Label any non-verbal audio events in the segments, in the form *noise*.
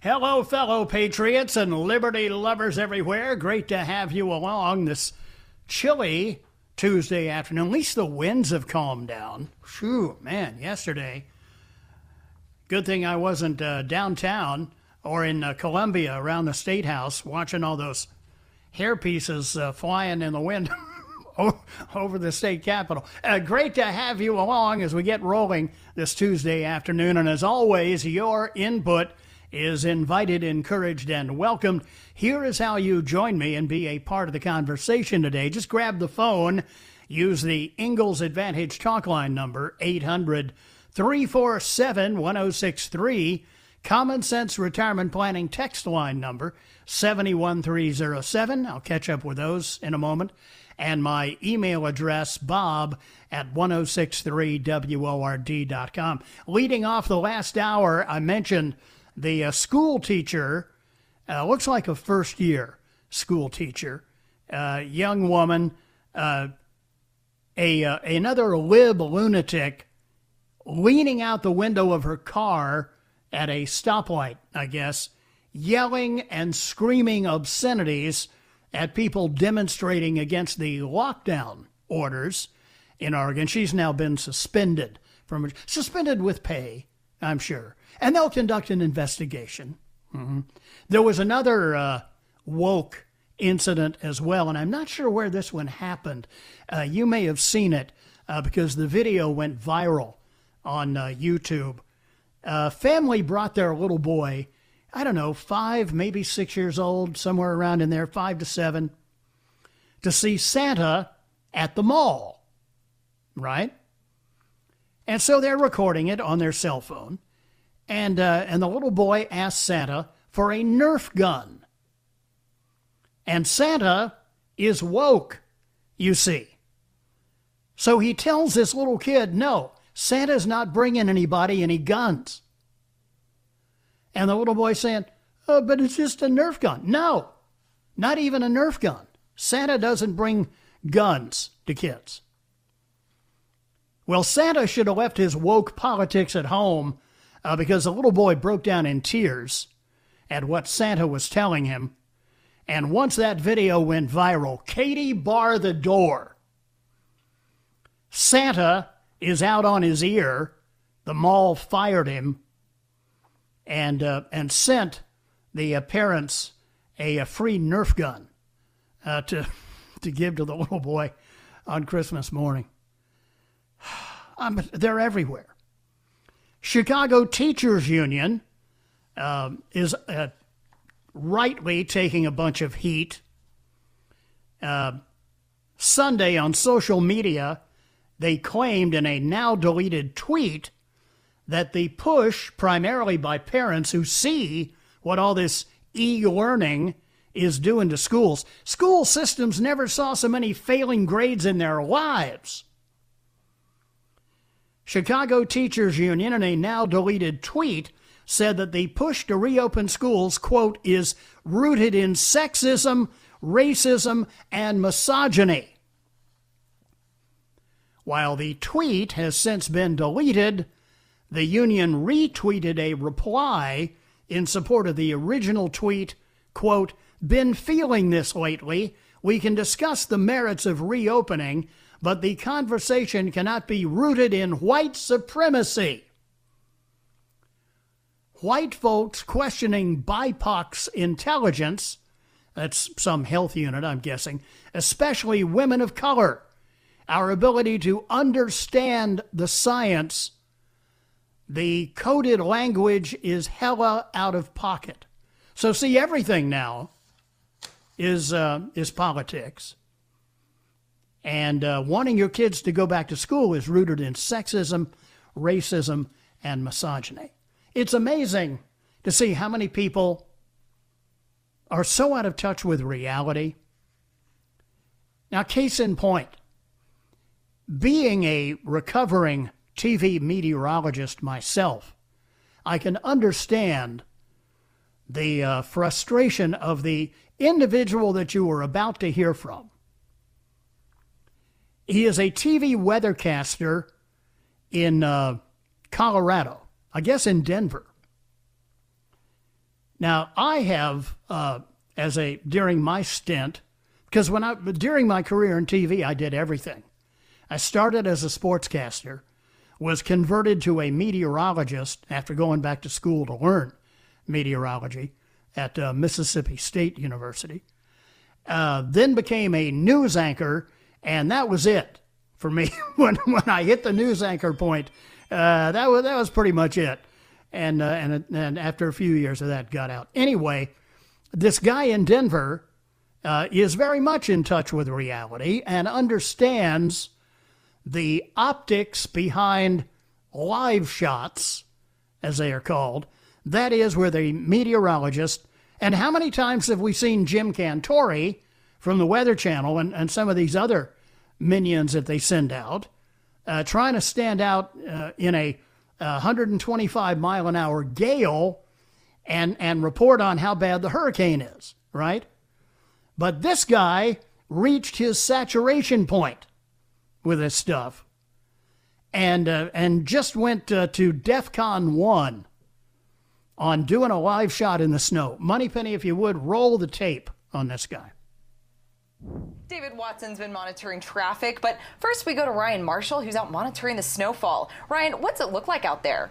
Hello, fellow patriots and liberty lovers everywhere. Great to have you along this chilly Tuesday afternoon. At least the winds have calmed down. Phew, man, yesterday. Good thing I wasn't uh, downtown or in uh, Columbia around the State House watching all those hair pieces uh, flying in the wind *laughs* over the state capitol. Uh, great to have you along as we get rolling this Tuesday afternoon. And as always, your input is invited, encouraged, and welcomed. Here is how you join me and be a part of the conversation today. Just grab the phone, use the Ingalls Advantage talk line number, 800 347 1063. Common Sense Retirement Planning text line number, 71307. I'll catch up with those in a moment. And my email address, bob at 1063word.com. Leading off the last hour, I mentioned the uh, school teacher uh, looks like a first year school teacher, uh, young woman, uh, a uh, another lib lunatic leaning out the window of her car at a stoplight, I guess, yelling and screaming obscenities at people demonstrating against the lockdown orders in Oregon. She's now been suspended from suspended with pay, I'm sure and they'll conduct an investigation. Mm-hmm. There was another uh, woke incident as well, and I'm not sure where this one happened. Uh, you may have seen it uh, because the video went viral on uh, YouTube. A family brought their little boy, I don't know, five, maybe six years old, somewhere around in there, five to seven, to see Santa at the mall, right? And so they're recording it on their cell phone and uh, and the little boy asks Santa for a Nerf gun. And Santa is woke, you see. So he tells this little kid, no, Santa's not bringing anybody any guns. And the little boy saying, oh, but it's just a Nerf gun. No, not even a Nerf gun. Santa doesn't bring guns to kids. Well, Santa should have left his woke politics at home uh, because the little boy broke down in tears at what Santa was telling him. And once that video went viral, Katie bar the door. Santa is out on his ear. The mall fired him and, uh, and sent the uh, parents a, a, free Nerf gun uh, to, *laughs* to give to the little boy on Christmas morning. *sighs* they're everywhere. Chicago Teachers Union uh, is uh, rightly taking a bunch of heat. Uh, Sunday on social media, they claimed in a now deleted tweet that the push, primarily by parents who see what all this e learning is doing to schools, school systems never saw so many failing grades in their lives. Chicago Teachers Union, in a now deleted tweet, said that the push to reopen schools, quote, is rooted in sexism, racism, and misogyny. While the tweet has since been deleted, the union retweeted a reply in support of the original tweet, quote, been feeling this lately. We can discuss the merits of reopening, but the conversation cannot be rooted in white supremacy. white folks questioning BIPOC's intelligence. That's some health unit, I'm guessing, especially women of color. Our ability to understand the science. The coded language is hella out of pocket. So, see, everything now is, uh, is politics. And uh, wanting your kids to go back to school is rooted in sexism, racism, and misogyny. It's amazing to see how many people are so out of touch with reality. Now, case in point, being a recovering TV meteorologist myself, I can understand the uh, frustration of the individual that you were about to hear from. He is a TV weathercaster in uh, Colorado, I guess in Denver. Now, I have, uh, as a during my stint, because when I during my career in TV, I did everything. I started as a sportscaster, was converted to a meteorologist after going back to school to learn meteorology at uh, Mississippi State University. Uh, then became a news anchor, and that was it for me. *laughs* when when I hit the news anchor point, uh, that was that was pretty much it. And uh, and and after a few years of that, got out. Anyway, this guy in Denver uh, is very much in touch with reality and understands the optics behind live shots, as they are called. That is where the meteorologist and how many times have we seen Jim Cantore from the Weather Channel and, and some of these other minions that they send out uh, trying to stand out uh, in a 125 mile an hour gale and, and report on how bad the hurricane is, right? But this guy reached his saturation point with this stuff and, uh, and just went uh, to DEF CON 1 on doing a live shot in the snow. Moneypenny, if you would, roll the tape on this guy. David Watson's been monitoring traffic, but first we go to Ryan Marshall, who's out monitoring the snowfall. Ryan, what's it look like out there?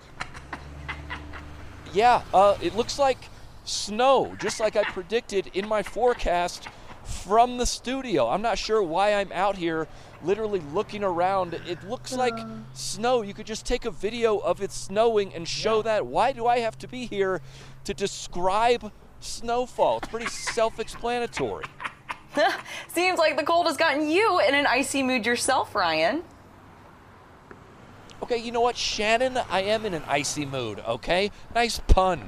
Yeah, uh, it looks like snow, just like I predicted in my forecast from the studio. I'm not sure why I'm out here literally looking around. It looks like uh. snow. You could just take a video of it snowing and show yeah. that. Why do I have to be here to describe snowfall? It's pretty self explanatory. *laughs* Seems like the cold has gotten you in an icy mood yourself, Ryan. Okay, you know what, Shannon? I am in an icy mood, okay? Nice pun,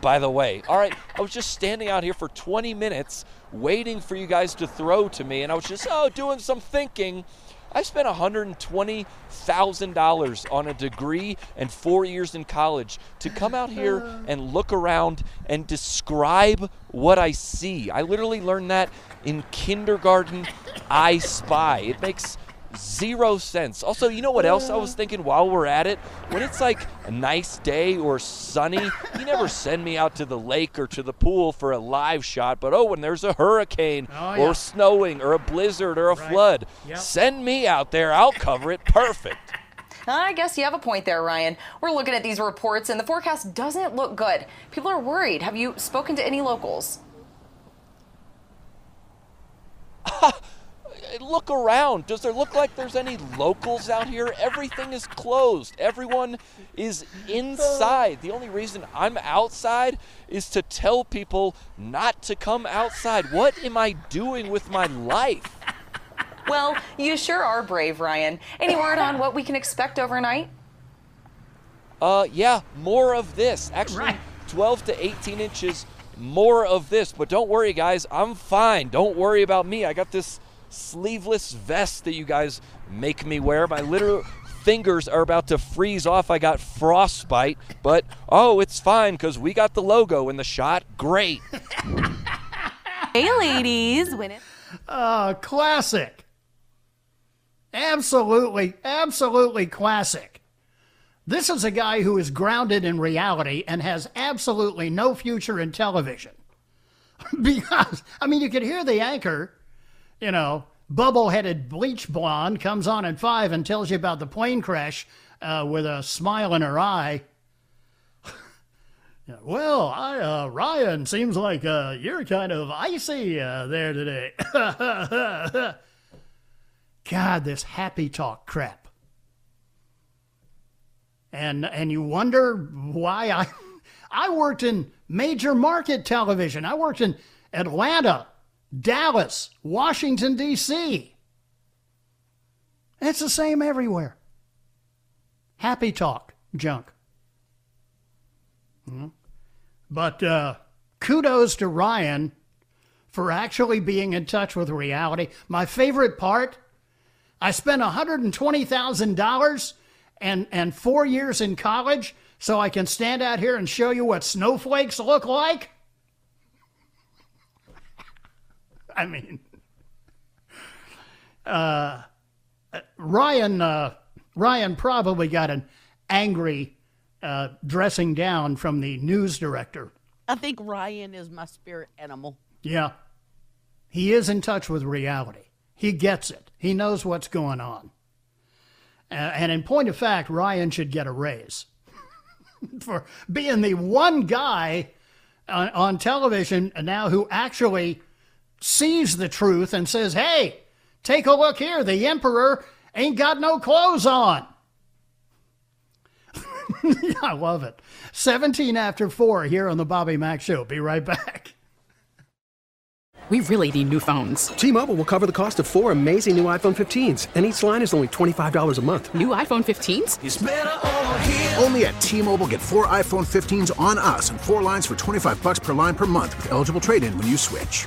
by the way. All right, I was just standing out here for 20 minutes waiting for you guys to throw to me, and I was just, oh, doing some thinking. I spent $120,000 on a degree and four years in college to come out here *laughs* and look around and describe what I see. I literally learned that in kindergarten. I spy. It makes zero sense. Also, you know what else I was thinking while we're at it? When it's like a nice day or sunny, you never *laughs* send me out to the lake or to the pool for a live shot, but oh, when there's a hurricane oh, yeah. or snowing or a blizzard or a right. flood, yep. send me out there. I'll cover it perfect. *laughs* I guess you have a point there, Ryan. We're looking at these reports and the forecast doesn't look good. People are worried. Have you spoken to any locals? *laughs* look around. Does there look like there's any locals out here? Everything is closed. Everyone is inside. The only reason I'm outside is to tell people not to come outside. What am I doing with my life? Well, you sure are brave, Ryan. Any word on what we can expect overnight? Uh, yeah, more of this. Actually, right. 12 to 18 inches more of this. But don't worry, guys, I'm fine. Don't worry about me. I got this sleeveless vest that you guys make me wear. My literal fingers are about to freeze off. I got frostbite, but oh, it's fine because we got the logo in the shot. Great. *laughs* hey, ladies. Win it. Uh, classic. Absolutely, absolutely classic. This is a guy who is grounded in reality and has absolutely no future in television. *laughs* because, I mean, you could hear the anchor you know, bubble headed bleach blonde comes on at five and tells you about the plane crash uh, with a smile in her eye. *laughs* Well, I, uh, Ryan, seems like uh, you're kind of icy uh, there today. *laughs* God, this happy talk crap. And and you wonder why I *laughs* I worked in major market television. I worked in Atlanta, Dallas, Washington D.C. It's the same everywhere. Happy talk junk. Mm-hmm. But uh, kudos to Ryan for actually being in touch with reality. My favorite part I spent $120,000 and, and four years in college so I can stand out here and show you what snowflakes look like. *laughs* I mean, uh, Ryan, uh, Ryan probably got an angry uh, dressing down from the news director. I think Ryan is my spirit animal. Yeah. He is in touch with reality. He gets it. He knows what's going on. Uh, and in point of fact, Ryan should get a raise *laughs* for being the one guy on, on television now who actually sees the truth and says, hey, take a look here. The emperor ain't got no clothes on. *laughs* I love it. 17 after 4 here on the Bobby Mack Show. Be right back. We really need new phones. T Mobile will cover the cost of four amazing new iPhone 15s, and each line is only $25 a month. New iPhone 15s? Only at T Mobile get four iPhone 15s on us and four lines for 25 bucks per line per month with eligible trade in when you switch.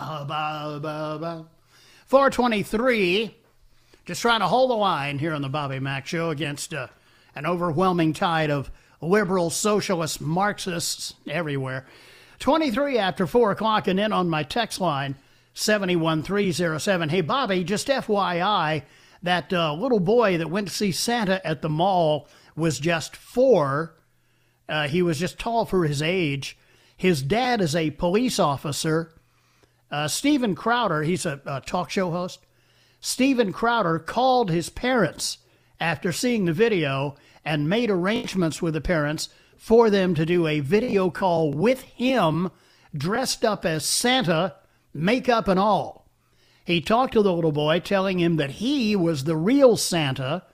Bow. Bow, bow, bow, bow. 423. Just trying to hold the line here on the Bobby Mack Show against uh, an overwhelming tide of liberal, socialist, Marxists everywhere. 23 after 4 o'clock, and in on my text line, 71307. Hey, Bobby, just FYI, that uh, little boy that went to see Santa at the mall was just four. Uh, he was just tall for his age. His dad is a police officer. Uh, Steven Crowder, he's a, a talk show host. Steven Crowder called his parents after seeing the video and made arrangements with the parents for them to do a video call with him dressed up as Santa, makeup and all. He talked to the little boy, telling him that he was the real Santa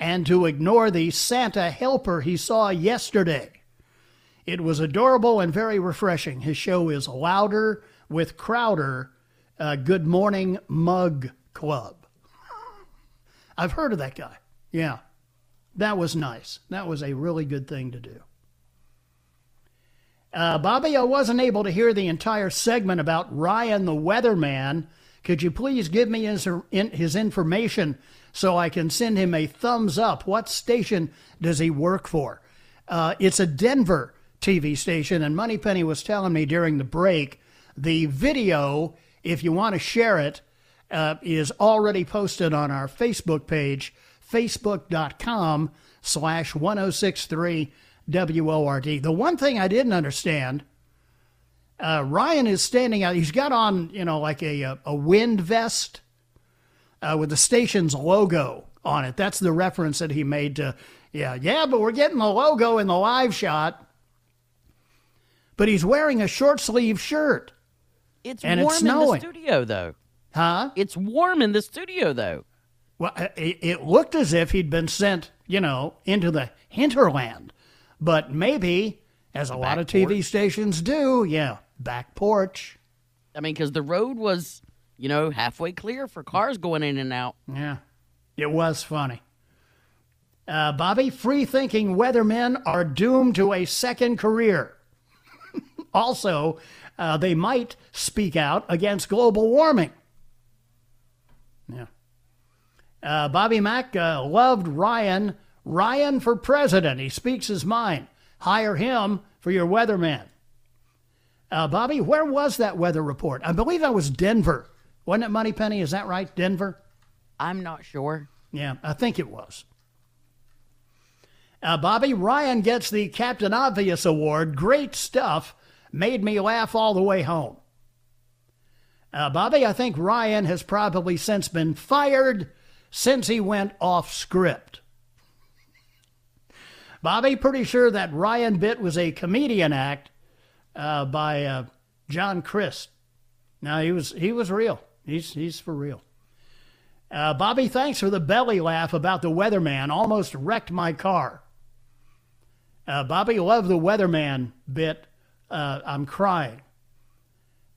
and to ignore the Santa helper he saw yesterday. It was adorable and very refreshing. His show is Louder with Crowder, uh, Good Morning Mug Club. I've heard of that guy. Yeah. That was nice. That was a really good thing to do. Uh, Bobby, I wasn't able to hear the entire segment about Ryan the weatherman. Could you please give me his, his information so I can send him a thumbs up? What station does he work for? Uh, it's a Denver TV station, and Moneypenny was telling me during the break the video, if you want to share it, uh, is already posted on our Facebook page, facebook.com slash 1063 WORD. The one thing I didn't understand, uh, Ryan is standing out. He's got on, you know, like a, a wind vest uh, with the station's logo on it. That's the reference that he made to, yeah, yeah, but we're getting the logo in the live shot. But he's wearing a short sleeve shirt. It's and warm it's snowing. in the studio, though. Huh? It's warm in the studio, though. Well, it, it looked as if he'd been sent, you know, into the hinterland. But maybe, as a The lot of TV porch. stations do, yeah, back porch. I mean, because the road was, you know, halfway clear for cars going in and out. Yeah. It was funny. Uh, Bobby, free thinking weathermen are doomed to a second career. *laughs* also, uh, they might speak out against global warming. Yeah. Uh, Bobby Mack uh, loved Ryan. Ryan for president. He speaks his mind. Hire him for your weatherman. Uh, Bobby, where was that weather report? I believe that was Denver. Wasn't it Moneypenny? Is that right? Denver? I'm not sure. Yeah, I think it was. Uh, Bobby Ryan gets the Captain Obvious Award. Great stuff. Made me laugh all the way home. Uh, Bobby, I think Ryan has probably since been fired since he went off script. Bobby, pretty sure that Ryan bit was a comedian act uh, by uh, John Crist. Now he was he was real. He's he's for real. Uh, Bobby, thanks for the belly laugh about the weatherman. Almost wrecked my car. Uh, Bobby, love the weatherman bit. Uh, I'm crying.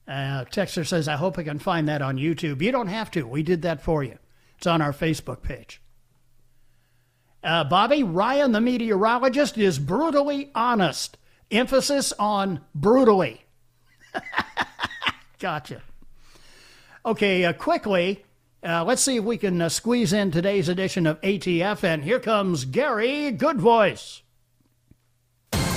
Uh, Texter says, I hope I can find that on YouTube. You don't have to. We did that for you. It's on our Facebook page. Uh, Bobby, Ryan, the meteorologist, is brutally honest. Emphasis on brutally. *laughs* gotcha. Okay, uh, quickly, uh, let's see if we can uh, squeeze in today's edition of ATF. And here comes Gary Goodvoice.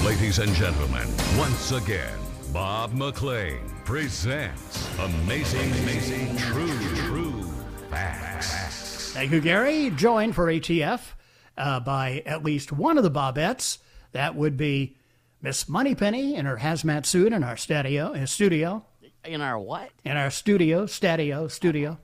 Ladies and gentlemen, once again, Bob McLean presents Amazing, Amazing, True, True Facts. Thank you, Gary. Joined for ATF uh, by at least one of the Bobettes. That would be Miss Moneypenny in her hazmat suit in our studio. Uh, studio. In our what? In our studio, stadio, studio.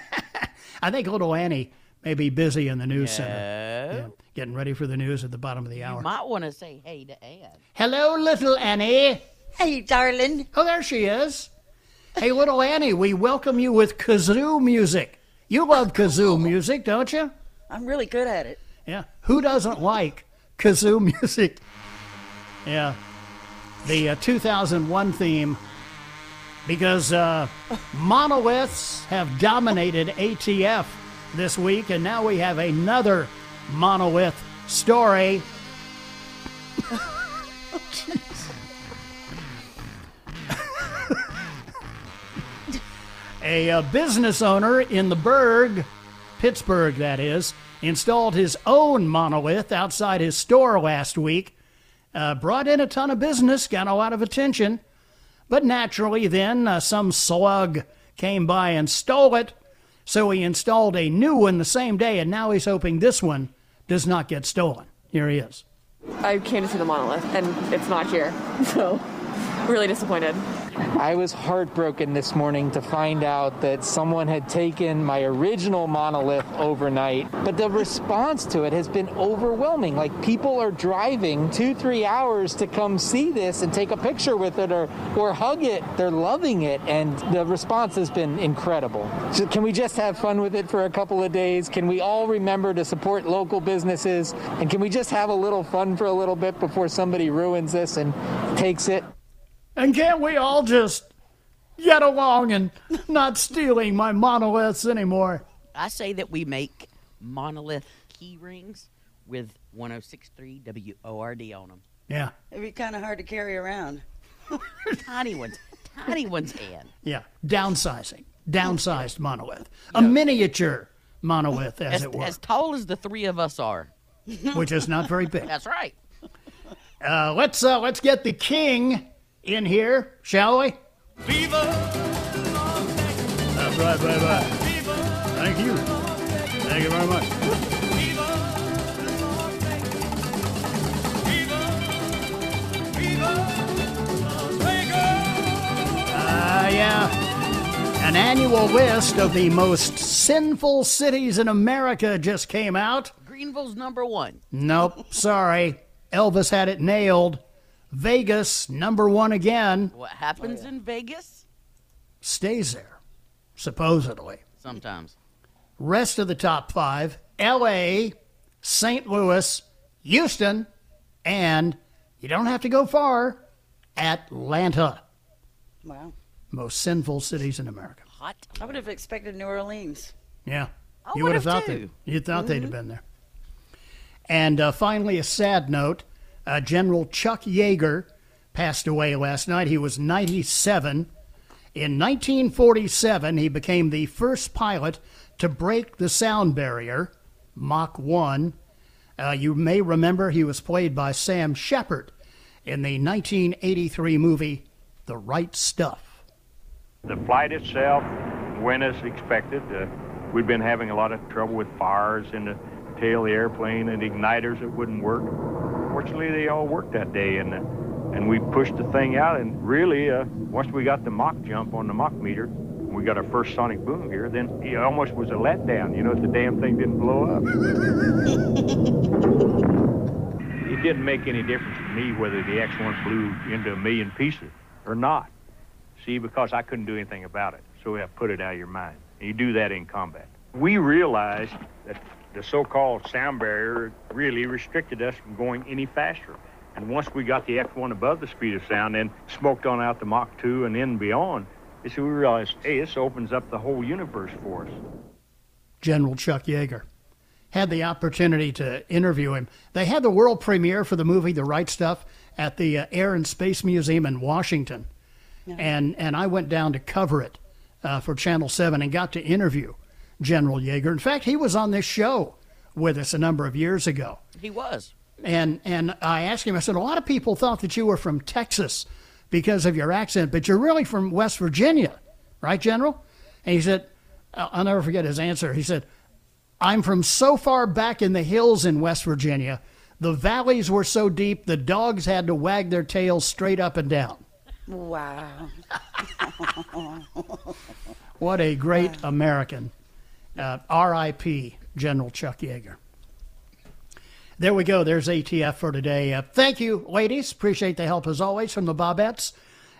*laughs* I think little Annie may be busy in the news No. center. Yeah, getting ready for the news at the bottom of the hour. You might want to say hey to Ann. Hello, little Annie. Hey, darling. Oh, there she is. Hey, little Annie, we welcome you with kazoo music. You love kazoo music, don't you? I'm really good at it. Yeah. Who doesn't like kazoo *laughs* music? Yeah. The uh, 2001 theme. Because uh, monoliths have dominated ATF this week, and now we have another monolith story. A uh, business owner in the Burgh, Pittsburgh that is, installed his own monolith outside his store last week. Uh, brought in a ton of business, got a lot of attention. But naturally, then uh, some slug came by and stole it. So he installed a new one the same day, and now he's hoping this one does not get stolen. Here he is. I came to see the monolith and it's not here. *laughs* So, really disappointed. I was heartbroken this morning to find out that someone had taken my original monolith overnight, but the response to it has been overwhelming. Like people are driving two, three hours to come see this and take a picture with it or, or hug it. They're loving it, and the response has been incredible. So can we just have fun with it for a couple of days? Can we all remember to support local businesses? And can we just have a little fun for a little bit before somebody ruins this and takes it? And can't we all just get along and not stealing my monoliths anymore? I say that we make monolith key rings with 1063 WORD on them. Yeah. It'd be kind of hard to carry around. *laughs* tiny ones. Tiny ones, Ann. Yeah. Downsizing. Downsized monolith. A miniature monolith, as, As, it were, as tall as the three of us are. which is not very big. *laughs* That's right. Uh, let's uh, let's get the king in here, shall we? That's right, right, right. Thank you. Thank you very much. Ah, yeah. An annual list of the most sinful cities in America just came out. Greenville's number one. Nope, sorry. Elvis had it nailed. Vegas, number one again, What happens in Vegas? stays there, supposedly. Sometimes. Rest of the top five L.A., St. Louis, Houston, and you don't have to go far, Atlanta. Wow. Most sinful cities in America. Hot. I would have expected New Orleans. Yeah. I you would have would've thought too. that you thought they'd have Mhm. been there. And uh, finally, a sad note: uh, General Chuck Yeager passed away last night. He was 97. In 1947, he became the first pilot to break the sound barrier, Mach 1. Uh, you may remember he was played by Sam Shepard in the 1983 movie The Right Stuff. The flight itself went as expected. Uh, we'd been having a lot of trouble with fires in the tail of the airplane and igniters that wouldn't work. Fortunately, they all worked that day, and and we pushed the thing out. And really, uh, once we got the Mach jump on the Mach meter, we got our first sonic boom here. Then it almost was a letdown. You know, if the damn thing didn't blow up. it didn't make any difference to me whether the X-1 blew into a million pieces or not. See, because I couldn't do anything about it. So I put it out of your mind. And you do that in combat. We realized that the so-called sound barrier really restricted us from going any faster. And once we got the X-1 above the speed of sound, then smoked on out to Mach 2 and then beyond, so we realized, hey, this opens up the whole universe for us. General Chuck Yeager. Had the opportunity to interview him. They had the world premiere for the movie The Right Stuff at the uh, Air and Space Museum in Washington. And, and I went down to cover it uh, for Channel 7 and got to interview General Yeager. In fact, he was on this show with us a number of years ago. He was. And and I asked him, I said, a lot of people thought that you were from Texas because of your accent, but you're really from West Virginia, right, General? And he said, I'll I'll never forget his answer. He said, I'm from so far back in the hills in West Virginia, the valleys were so deep the dogs had to wag their tails straight up and down. Wow. *laughs* What a great American. Uh, R.I.P. General Chuck Yeager. There we go. There's ATF for today. Uh, thank you, ladies. Appreciate the help as always from the Bobettes.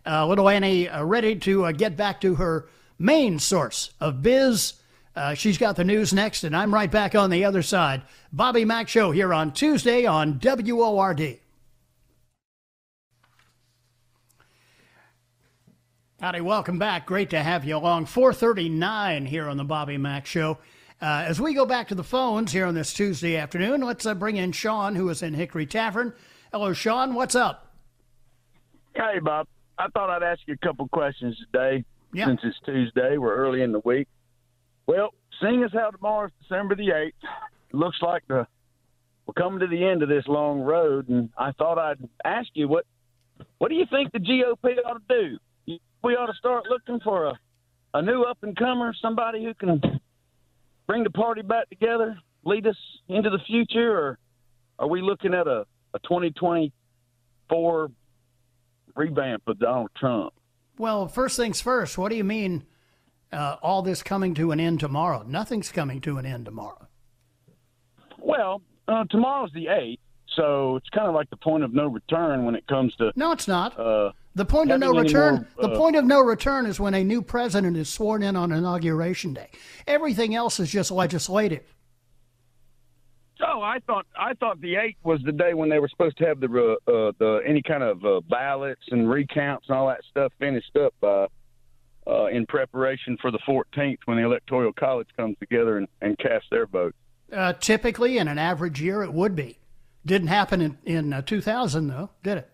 Uh, little Annie uh, ready to uh, get back to her main source of biz. Uh, she's got the news next, and I'm right back on the other side. Bobby Mack Show here on Tuesday on WORD. Howdy, welcome back. Great to have you along. 439 here on the Bobby Mack Show. Uh, as we go back to the phones here on this Tuesday afternoon, let's uh, bring in Sean, who is in Hickory Tavern. Hello, Sean. What's up? Hey, Bob. I thought I'd ask you a couple questions today Yeah. since it's Tuesday. We're early in the week. Well, seeing as how tomorrow's December the 8th, it looks like the, we're coming to the end of this long road, and I thought I'd ask you what what do you think the GOP ought to do? We ought to start looking for a, a new up and comer, somebody who can bring the party back together, lead us into the future, or are we looking at a, a 2024 revamp of Donald Trump? Well, first things first, what do you mean uh, all this coming to an end tomorrow? Nothing's coming to an end tomorrow. Well, uh, tomorrow's the 8th, so it's kind of like the point of no return when it comes to. No, it's not. Uh, The point of no return. more, the uh, point of no return is when a new president is sworn in on inauguration day. Everything else is just legislative. So I thought I thought the 8th was the day when they were supposed to have the uh, the any kind of uh, ballots and recounts and all that stuff finished up uh, uh, in preparation for the 14th when the electoral college comes together and, and casts their vote. Uh, typically, in an average year, it would be. Didn't happen in in uh, 2000 though, did it?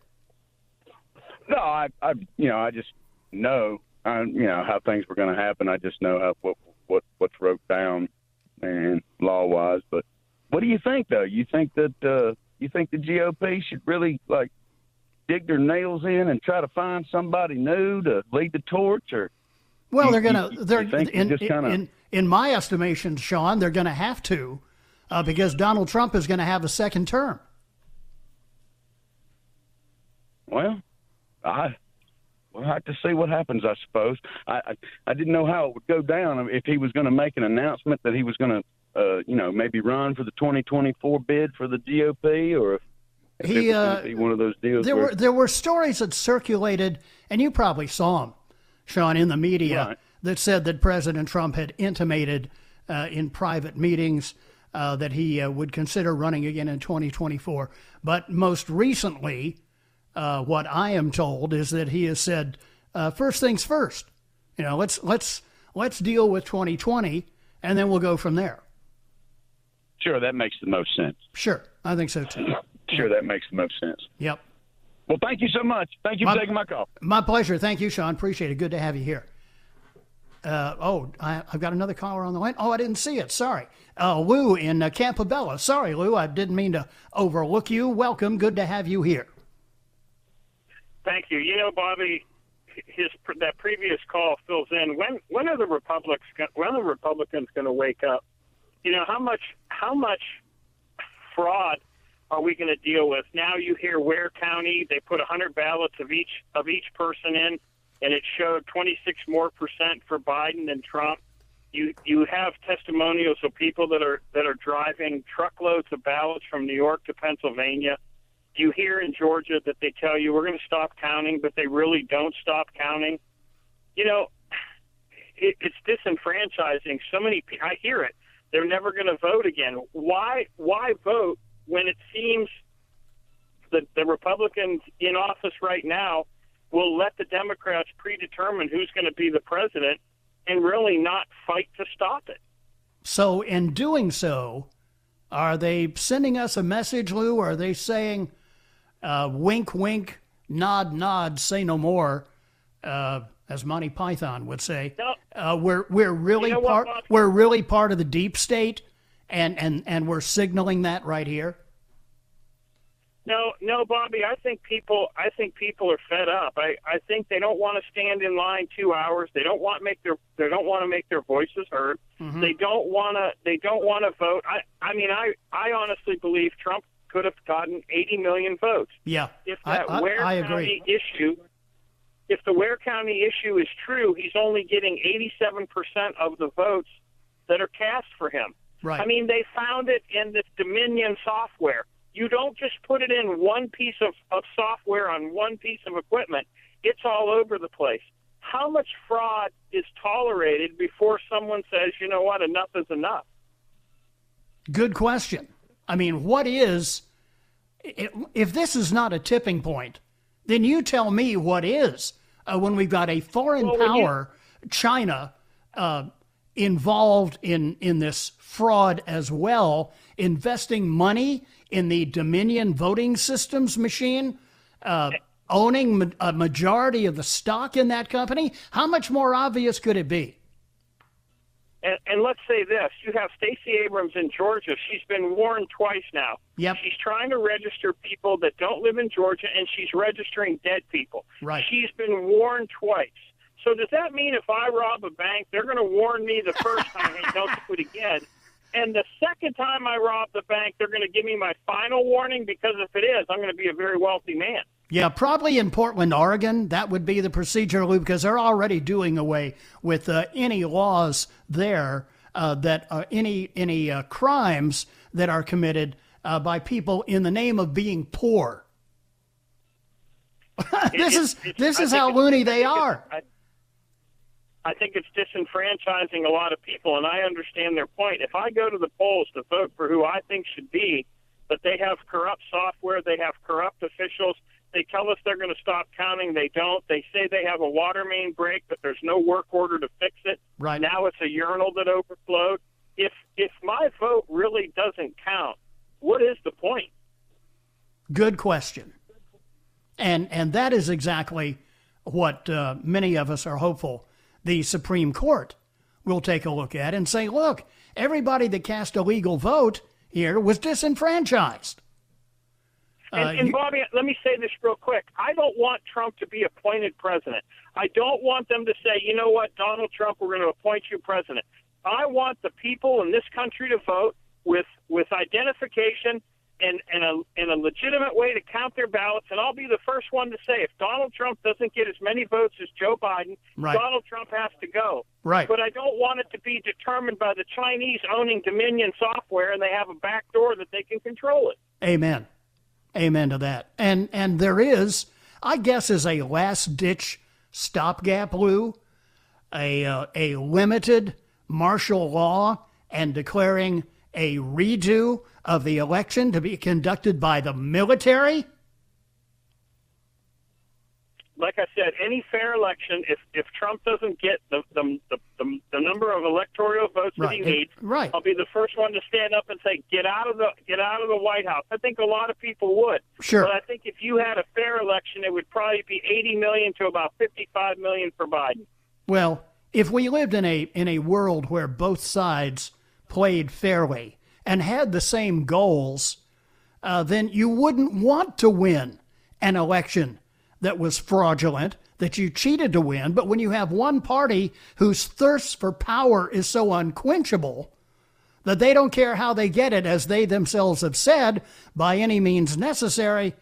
No, I, I, you know, I just know, I, you know, how things were going to happen. I just know how what what what's wrote down and law wise. But what do you think, though? You think that uh, you think the GOP should really like dig their nails in and try to find somebody new to lead the torch, or Well, You- they're gonna. you They're you in, just kinda- in in my estimation, Sean. They're gonna have to, uh, because Donald Trump is going to have a second term. well, I. We'll have to see what happens, I suppose. I, I I didn't know how it would go down if he was going to make an announcement that he was going to, uh, you know, maybe run for the 2024 bid for the GOP, or if, if He, uh, be one of those deals. There where, were there were stories that circulated, and you probably saw them, Sean, in the media Right. that said that President Trump had intimated uh, in private meetings uh, that he uh, would consider running again in 2024. But most recently, uh, what I am told is that he has said, uh, first things first. You know, let's let's let's deal with 2020 and then we'll go from there. Sure, that makes the most sense. Sure, I think so too. *laughs* Sure, that makes the most sense. Yep. Well, thank you so much. Thank you for taking my call. My pleasure. Thank you, Sean. Appreciate it. Good to have you here. Uh, oh, I, I've got another caller on the line. Oh, I didn't see it. Sorry. Uh, Lou in uh, Campobello. Sorry, Lou. I didn't mean to overlook you. Welcome. Good to have you here. Thank you. You know, Bobby, his that previous call fills in. When when are the Republicans when are the Republicans going to wake up? You know how much how much fraud are we going to deal with? Now you hear Ware County they put 100 ballots of each of each person in, and it showed 26 more percent for Biden than Trump. You you have testimonials of people that are that are driving truckloads of ballots from New York to Pennsylvania. Do you hear in Georgia that they tell you we're going to stop counting, but they really don't stop counting. You know, it, it's disenfranchising. So many I hear it. They're never going to vote again. Why? Why vote when it seems that the Republicans in office right now will let the Democrats predetermine who's going to be the president and really not fight to stop it? So, in doing so, are they sending us a message, Lou? Or are they saying, uh, wink, wink, nod, nod, say no more, uh, as Monty Python would say? Uh, we're we're really You know part Bob? we're really part of the deep state, and and and we're signaling that right here. No, no, Bobby. I think people. I think people are fed up. I, I think they don't want to stand in line two hours. They don't want make their. They don't want to make their voices heard. Mhm. They don't want to. They don't want to vote. I. I mean, I. I honestly believe Trump could have gotten 80 million votes Yeah, if that I, Ware I County issue. If the Ware County issue is true, he's only getting 87% of the votes that are cast for him. Right. I mean, they found it in this Dominion software. You don't just put it in one piece of, of software on one piece of equipment, it's all over the place. How much fraud is tolerated before someone says, you know what, enough is enough? Good question. I mean, what is if this is not a tipping point? Then you tell me what is. Uh, when we've got a foreign Well, when you- power, China, uh, involved in in this fraud as well, investing money in the Dominion voting systems machine, uh, owning ma- a majority of the stock in that company. How much more obvious could it be? And, and let's say this: you have Stacey Abrams in Georgia. She's been warned twice now. Yep. She's trying to register people that don't live in Georgia, and she's registering dead people. Right. She's been warned twice. So does that mean if I rob a bank, they're going to warn me the first time, hey, don't do it again? And the second time I rob the bank, they're going to give me my final warning because if it is, I'm going to be a very wealthy man. Yeah, probably in Portland, Oregon, that would be the procedure, Lou, because they're already doing away with uh, any laws there uh, that uh, any any uh, crimes that are committed uh, by people in the name of being poor. *laughs* this is this is how loony they are. I, I think it's disenfranchising a lot of people, and I understand their point. If I go to the polls to vote for who I think should be, but they have corrupt software, they have corrupt officials, they tell us they're going to stop counting, they don't. They say they have a water main break, but there's no work order to fix it. Right. Now it's a urinal that overflowed. If if my vote really doesn't count, what is the point? Good question. And and that is exactly what uh, many of us are hopeful the Supreme Court will take a look at and say, look, everybody that cast a legal vote here was disenfranchised. And, Uh, and Bobby, let me say this real quick. I don't want Trump to be appointed president. I don't want them to say, you know what, Donald Trump, we're going to appoint you president. I want the people in this country to vote with with identification and, and a and a legitimate way to count their ballots. And I'll be the first one to say, if Donald Trump doesn't get as many votes as Joe Biden, Right. Donald Trump has to go. Right. But I don't want it to be determined by the Chinese owning Dominion software, and they have a back door that they can control it. Amen. Amen to that. And and there is, I guess, as a last ditch stopgap, Lou, a uh, a limited martial law and declaring a redo of the election to be conducted by the military. Like I said, any fair election, if if Trump doesn't get the the the, the, the number of electoral votes that he Right. needs, Right. I'll be the first one to stand up and say, "Get out of the get out of the White House." I think a lot of people would. Sure. But I think if you had a fair election, it would probably be 80 million to about 55 million for Biden. Well, if we lived in a in a world where both sides played fairly and had the same goals, uh, then you wouldn't want to win an election that was fraudulent, that you cheated to win. But when you have one party whose thirst for power is so unquenchable that they don't care how they get it, as they themselves have said, by any means necessary,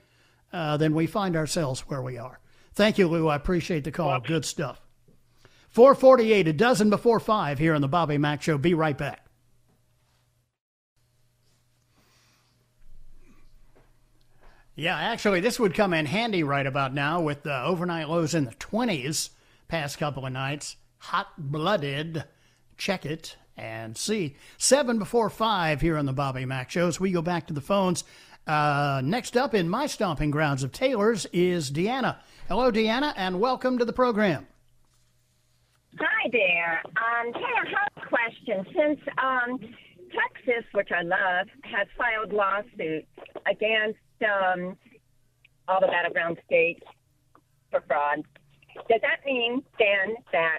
uh, then we find ourselves where we are. Thank you, Lou. I appreciate the call. Good stuff. 448, a dozen before five here on the Bobby Mack Show. Be right back. Yeah, actually, this would come in handy right about now with the overnight lows in the 20s past couple of nights. Hot blooded. Check it and see. Seven before five here on the Bobby Mack Show. As we go back to the phones. Uh, next up in my stomping grounds of Taylors is Deanna. Hello, Deanna, and welcome to the program. Hi there. Um, I have a question. Since um, Texas, which I love, has filed lawsuits against um, all the battleground states for fraud, does that mean then that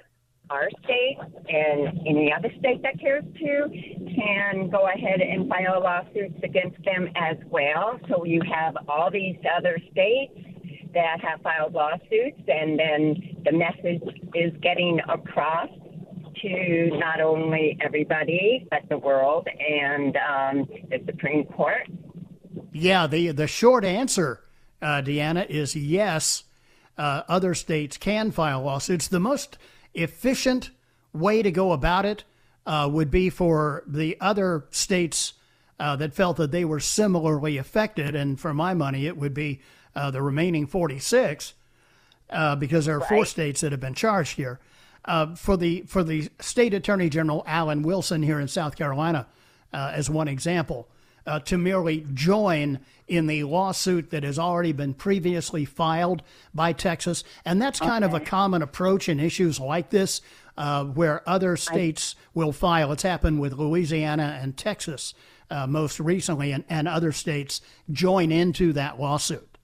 our state and any other state that cares to can go ahead and file lawsuits against them as well? So you have all these other states that have filed lawsuits, and then the message is getting across to not only everybody but the world and um, the Supreme Court. Yeah, the the short answer, uh, Deanna, is yes. Uh, other states can file lawsuits. The most efficient way to go about it uh, would be for the other states uh, that felt that they were similarly affected, and for my money, it would be uh, the remaining 46, uh, because there are four states that have been charged here. Uh, for the for the state attorney general Alan Wilson here in South Carolina, uh, as one example, uh, to merely join in the lawsuit that has already been previously filed by Texas, and that's kind of a common approach in issues like this, uh, where other states will file. It's happened with Louisiana and Texas uh, most recently, and, and other states join into that lawsuit.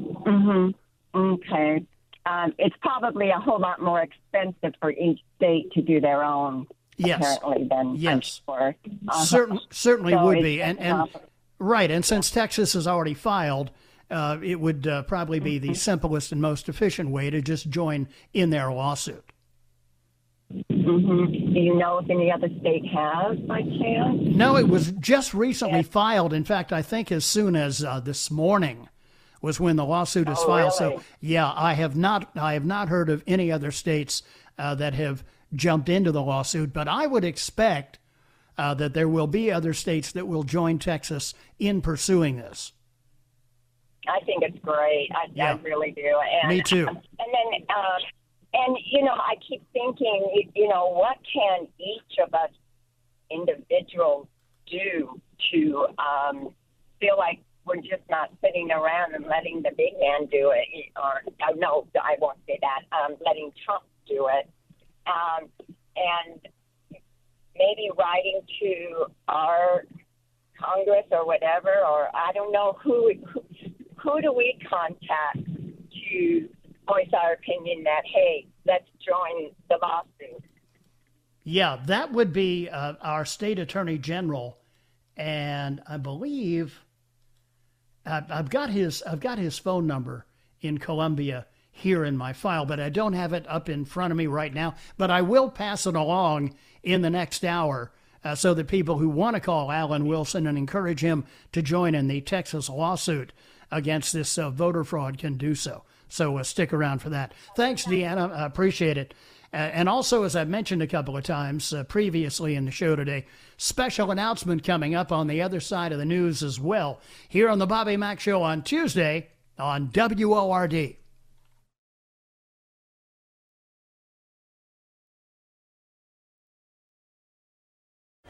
Mm-hmm. Okay. Um, it's probably a whole lot more expensive for each state to do their own. Yes. Apparently, than Yes. for uh, Certain, certainly so would be, and and right, and since Texas has already filed, uh, it would uh, probably be Mm-hmm. the simplest and most efficient way to just join in their lawsuit. mhm. Do you know if any other state has by chance? No, it was just recently filed. In fact, I think as soon as uh, this morning was when the lawsuit is Oh, filed. really? So yeah, I have not I have not heard of any other states uh, that have jumped into the lawsuit, but I would expect uh, that there will be other states that will join Texas in pursuing this. I think it's great. I, I really do. And, Me too. *laughs* And then, uh, and you know, I keep thinking, you- know, what can each of us individuals do to um, feel like we're just not sitting around and letting the big man do it, or no, I won't say that. Um, letting Trump do it, um, and maybe writing to our Congress or whatever, or I don't know who who, who do we contact to voice our opinion that hey, let's join the lawsuit. Yeah, that would be uh, our state attorney general, and I believe I've, I've got his I've got his phone number in Columbia here in my file, but I don't have it up in front of me right now. But I will pass it along in the next hour. Uh, so that people who want to call Alan Wilson and encourage him to join in the Texas lawsuit against this uh, voter fraud can do so. So uh, stick around for that. Thanks, Deanna. I appreciate it. Uh, and also, as I've mentioned a couple of times uh, previously in the show today, special announcement coming up on the other side of the news as well, here on the Bobby Mack Show on Tuesday on WORD.